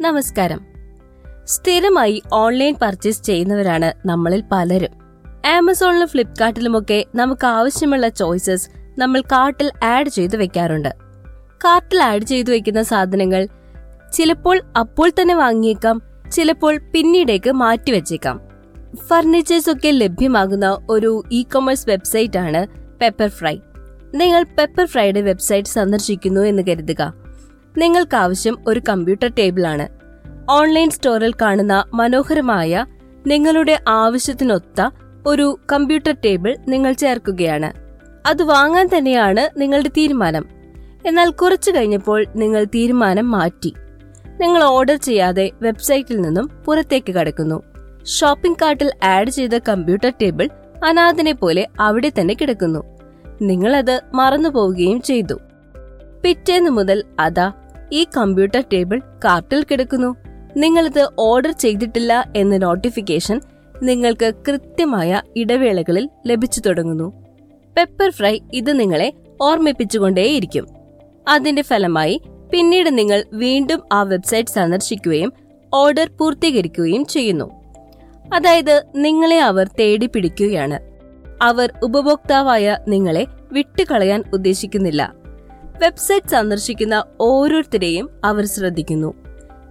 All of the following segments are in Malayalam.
നമസ്കാരം. സ്ഥിരമായി ഓൺലൈൻ പർച്ചേസ് ചെയ്യുന്നവരാണ് നമ്മളിൽ പലരും. ആമസോണിലും ഫ്ലിപ്കാർട്ടിലുമൊക്കെ നമുക്ക് ആവശ്യമുള്ള ചോയ്സസ് നമ്മൾ കാർട്ടിൽ ആഡ് ചെയ്തു വെക്കാറുണ്ട്. കാർട്ടിൽ ആഡ് ചെയ്തു വെക്കുന്ന സാധനങ്ങൾ ചിലപ്പോൾ അപ്പോൾ തന്നെ വാങ്ങിയേക്കാം ചിലപ്പോൾ പിന്നീടേക്ക് മാറ്റിവെച്ചേക്കാം ഫർണിച്ചേഴ്സ് ഒക്കെ ലഭ്യമാകുന്ന ഒരു ഇ കൊമേഴ്സ് വെബ്സൈറ്റ് ആണ് പെപ്പർ ഫ്രൈ നിങ്ങൾ പെപ്പർ ഫ്രൈയുടെ വെബ്സൈറ്റ് സന്ദർശിക്കുന്നു എന്ന് കരുതുക. നിങ്ങൾക്ക് ആവശ്യം ഒരു കമ്പ്യൂട്ടർ ടേബിൾ ആണ് ഓൺലൈൻ സ്റ്റോറിൽ കാണുന്ന മനോഹരമായ നിങ്ങളുടെ ആവശ്യത്തിനൊത്ത ഒരു കമ്പ്യൂട്ടർ ടേബിൾ നിങ്ങൾ ചേർക്കുകയാണ്. അത് വാങ്ങാൻ തന്നെയാണ് നിങ്ങളുടെ തീരുമാനം. എന്നാൽ കുറച്ചു കഴിഞ്ഞപ്പോൾ നിങ്ങൾ തീരുമാനം മാറ്റി. നിങ്ങൾ ഓർഡർ ചെയ്യാതെ വെബ്സൈറ്റിൽ നിന്നും പുറത്തേക്ക് കടക്കുന്നു. ഷോപ്പിംഗ് കാർട്ടിൽ ആഡ് ചെയ്ത കമ്പ്യൂട്ടർ ടേബിൾ അനാഥനെ പോലെ അവിടെ തന്നെ കിടക്കുന്നു. നിങ്ങളത് മറന്നു പോവുകയും ചെയ്തു. പിറ്റേന്ന് മുതൽ അതാ ഈ കമ്പ്യൂട്ടർ ടേബിൾ കാർട്ടിൽ കിടക്കുന്നു. നിങ്ങളിത് ഓർഡർ ചെയ്തിട്ടില്ല എന്ന നോട്ടിഫിക്കേഷൻ നിങ്ങൾക്ക് കൃത്യമായ ഇടവേളകളിൽ ലഭിച്ചു തുടങ്ങുന്നു. പെപ്പർ ഫ്രൈ ഇത് നിങ്ങളെ ഓർമ്മിപ്പിച്ചുകൊണ്ടേയിരിക്കും. അതിന്റെ ഫലമായി പിന്നീട് നിങ്ങൾ വീണ്ടും ആ വെബ്സൈറ്റ് സന്ദർശിക്കുകയും ഓർഡർ പൂർത്തീകരിക്കുകയും ചെയ്യുന്നു. അതായത് നിങ്ങളെ അവർ തേടി പിടിക്കുകയാണ്. അവർ ഉപഭോക്താവായ നിങ്ങളെ വിട്ടുകളയാൻ ഉദ്ദേശിക്കുന്നില്ല. വെബ്സൈറ്റ് സന്ദർശിക്കുന്ന ഓരോരുത്തരെയും അവർ ശ്രദ്ധിക്കുന്നു.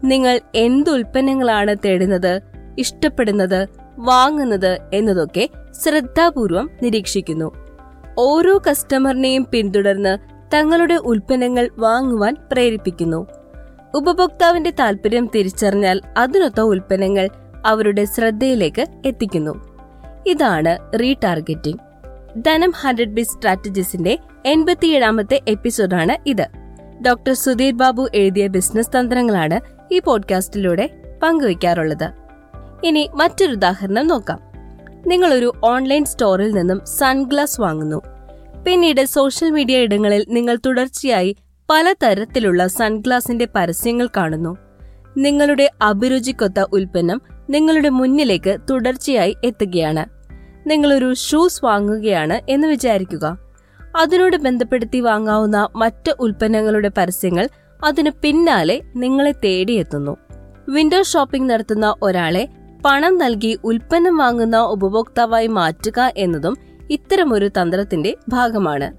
നിങ്ങൾ എന്ത് ഉൽപ്പന്നങ്ങളാണ് തേടുന്നത് ഇഷ്ടപ്പെടുന്നത് വാങ്ങുന്നത് എന്നതൊക്കെ ശ്രദ്ധാപൂർവം നിരീക്ഷിക്കുന്നു. ഓരോ കസ്റ്റമറിനെയും പിന്തുടർന്ന് തങ്ങളുടെ ഉൽപ്പന്നങ്ങൾ വാങ്ങുവാൻ പ്രേരിപ്പിക്കുന്നു. ഉപഭോക്താവിന്റെ താല്പര്യം തിരിച്ചറിഞ്ഞാൽ അതിനൊത്ത ഉൽപ്പന്നങ്ങൾ അവരുടെ ശ്രദ്ധയിലേക്ക് എത്തിക്കുന്നു. ഇതാണ് റീടാർഗറ്റിംഗ് ധനം ഹൺഡ്രഡ് ബി സ്ട്രാറ്റജീസിന്റെ എൺപത്തിയേഴാമത്തെ എപ്പിസോഡാണ് ഇത്. ഡോക്ടർ സുധീർ ബാബു എഴുതിയ ബിസിനസ് തന്ത്രങ്ങളാണ് ഈ പോഡ്കാസ്റ്റിലൂടെ പങ്കുവയ്ക്കാറുള്ളത്. ഇനി മറ്റൊരു ഉദാഹരണം നോക്കാം. നിങ്ങളൊരു ഓൺലൈൻ സ്റ്റോറിൽ നിന്നും സൺഗ്ലാസ് വാങ്ങുന്നു. പിന്നീട് സോഷ്യൽ മീഡിയ ഇടങ്ങളിൽ നിങ്ങൾ തുടർച്ചയായി പലതരത്തിലുള്ള സൺഗ്ലാസിന്റെ പരസ്യങ്ങൾ കാണുന്നു. നിങ്ങളുടെ അഭിരുചിക്കൊത്ത ഉൽപ്പന്നം നിങ്ങളുടെ മുന്നിലേക്ക് തുടർച്ചയായി എത്തുകയാണ്. നിങ്ങളൊരു ഷൂസ് വാങ്ങുകയാണ് എന്ന് വിചാരിക്കുക. അതിനോട് ബന്ധപ്പെടുത്തി വാങ്ങാവുന്ന മറ്റ് ഉൽപ്പന്നങ്ങളുടെ പരസ്യങ്ങൾ അതിന് പിന്നാലെ നിങ്ങളെ തേടിയെത്തുന്നു. വിൻഡോ ഷോപ്പിംഗ് നടത്തുന്ന ഒരാളെ പണം നൽകി ഉൽപ്പന്നം വാങ്ങുന്ന ഉപഭോക്താവായി മാറ്റുക എന്നതും ഇത്തരമൊരു തന്ത്രത്തിന്റെ ഭാഗമാണ്.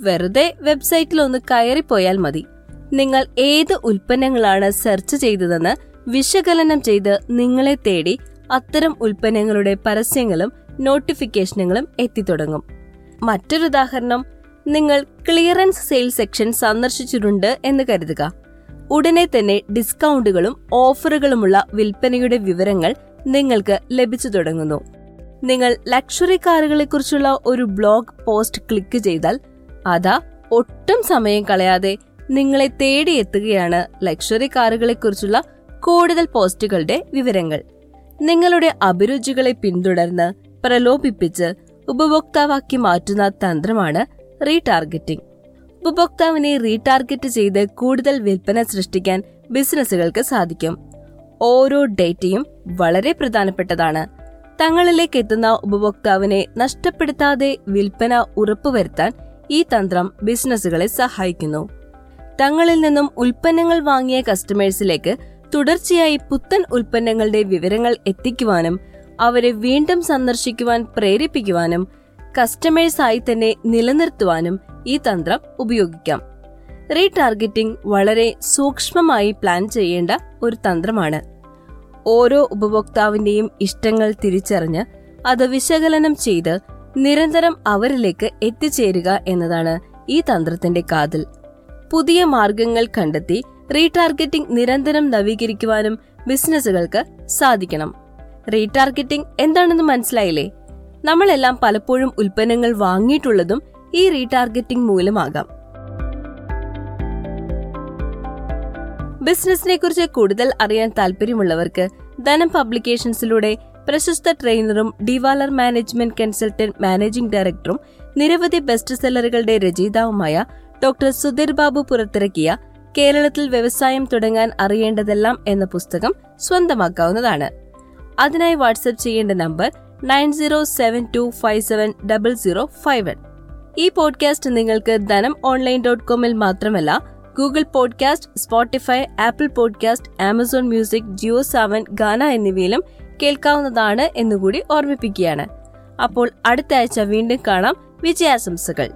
വെറുതെ വെബ്സൈറ്റിൽ ഒന്ന് കയറിപ്പോയാൽ മതി. നിങ്ങൾ ഏത് ഉൽപ്പന്നങ്ങളാണ് സെർച്ച് ചെയ്തതെന്ന് വിശകലനം ചെയ്ത് നിങ്ങളെ തേടി അത്തരം ഉൽപ്പന്നങ്ങളുടെ പരസ്യങ്ങളും നോട്ടിഫിക്കേഷനുകളും എത്തിത്തുടങ്ങും. മറ്റൊരു ഉദാഹരണം നിങ്ങൾ ക്ലിയറൻസ് സെയിൽ സെക്ഷൻ സന്ദർശിച്ചിട്ടുണ്ട് എന്ന് കരുതുക. ഉടനെ തന്നെ ഡിസ്കൗണ്ടുകളും ഓഫറുകളുമുള്ള വിൽപ്പനയുടെ വിവരങ്ങൾ നിങ്ങൾക്ക് ലഭിച്ചു തുടങ്ങുന്നു. നിങ്ങൾ ലക്ഷറി കാറുകളെക്കുറിച്ചുള്ള ഒരു ബ്ലോഗ് പോസ്റ്റ് ക്ലിക്ക് ചെയ്താൽ അതാ ഒട്ടും സമയം കളയാതെ നിങ്ങളെ തേടിയെത്തുകയാണ് ലക്ഷറി കാറുകളെക്കുറിച്ചുള്ള കൂടുതൽ പോസ്റ്റുകളുടെ വിവരങ്ങൾ. നിങ്ങളുടെ അഭിരുചികളെ പിന്തുടർന്ന് പ്രലോഭിപ്പിച്ച് ഉപഭോക്താവാക്കി മാറ്റുന്ന തന്ത്രമാണ് റീടാർഗറ്റിംഗ്. ഉപഭോക്താവിനെ റീടാർഗറ്റ് ചെയ്ത് കൂടുതൽ വിൽപ്പന സൃഷ്ടിക്കാൻ ബിസിനസ്സുകൾക്ക് സാധിക്കും. ഓരോ ഡേറ്റയും വളരെ പ്രധാനപ്പെട്ടതാണ്. തങ്ങളിലേക്ക് എത്തുന്ന ഉപഭോക്താവിനെ നഷ്ടപ്പെടുത്താതെ വിൽപ്പന ഉറപ്പുവരുത്താൻ ഈ തന്ത്രം ബിസിനസ്സുകളെ സഹായിക്കുന്നു. തങ്ങളിൽ നിന്നും ഉൽപ്പന്നങ്ങൾ വാങ്ങിയ കസ്റ്റമേഴ്സിലേക്ക് തുടർച്ചയായി പുത്തൻ ഉൽപ്പന്നങ്ങളുടെ വിവരങ്ങൾ എത്തിക്കുവാനും അവരെ വീണ്ടും സന്ദർശിക്കുവാൻ പ്രേരിപ്പിക്കുവാനും കസ്റ്റമേഴ്സായി തന്നെ നിലനിർത്തുവാനും ഈ തന്ത്രം ഉപയോഗിക്കാം. റീടാർഗറ്റിംഗ് വളരെ സൂക്ഷ്മമായി പ്ലാൻ ചെയ്യേണ്ട ഒരു തന്ത്രമാണ്. ഓരോ ഉപഭോക്താവിന്റെയും ഇഷ്ടങ്ങൾ തിരിച്ചറിഞ്ഞ് അത് വിശകലനം ചെയ്ത് നിരന്തരം അവരിലേക്ക് എത്തിച്ചേരുക എന്നതാണ് ഈ തന്ത്രത്തിന്റെ കാതൽ. പുതിയ മാർഗങ്ങൾ കണ്ടെത്തി റീടാർഗറ്റിംഗ് നിരന്തരം നവീകരിക്കുവാനും ബിസിനസ്സുകൾക്ക് സാധിക്കണം. റീടാർഗറ്റിംഗ് എന്താണെന്ന് മനസ്സിലായില്ലേ? നമ്മളെല്ലാം പലപ്പോഴും ഉൽപ്പന്നങ്ങൾ വാങ്ങിയിട്ടുള്ളതും ഈ റീടാർഗറ്റിംഗ് മൂലമാകാം. ബിസിനസിനെ കുറിച്ച് കൂടുതൽ അറിയാൻ താല്പര്യമുള്ളവർക്ക് ധനം പബ്ലിക്കേഷൻസിലൂടെ പ്രശസ്ത ട്രെയിനറും ഡിവാലർ മാനേജ്മെന്റ് കൺസൾട്ടന്റ് മാനേജിംഗ് ഡയറക്ടറും നിരവധി ബെസ്റ്റ് സെല്ലറുകളുടെ രചയിതാവുമായ ഡോക്ടർ സുധീർ ബാബു പുറത്തിറക്കിയ കേരളത്തിൽ വ്യവസായം തുടങ്ങാൻ അറിയേണ്ടതെല്ലാം എന്ന പുസ്തകം സ്വന്തമാക്കാവുന്നതാണ്. അതിനായി വാട്സപ്പ് ചെയ്യേണ്ട number nine zero seven two five seven double zero five one. ഈ പോഡ്കാസ്റ്റ് നിങ്ങൾക്ക് ധനം ഓൺലൈൻ ഡോട്ട് കോമിൽ മാത്രമല്ല Google podcast Spotify Apple podcast Amazon music JioSaavn Gaana എന്നിവയിലും കേൾക്കാവുന്നതാണ് എന്നുകൂടി ഓർമ്മിപ്പിക്കുകയാണ്. അപ്പോൾ അടുത്ത ആഴ്ച വീണ്ടും കാണാം വിജയാശംസകൾ.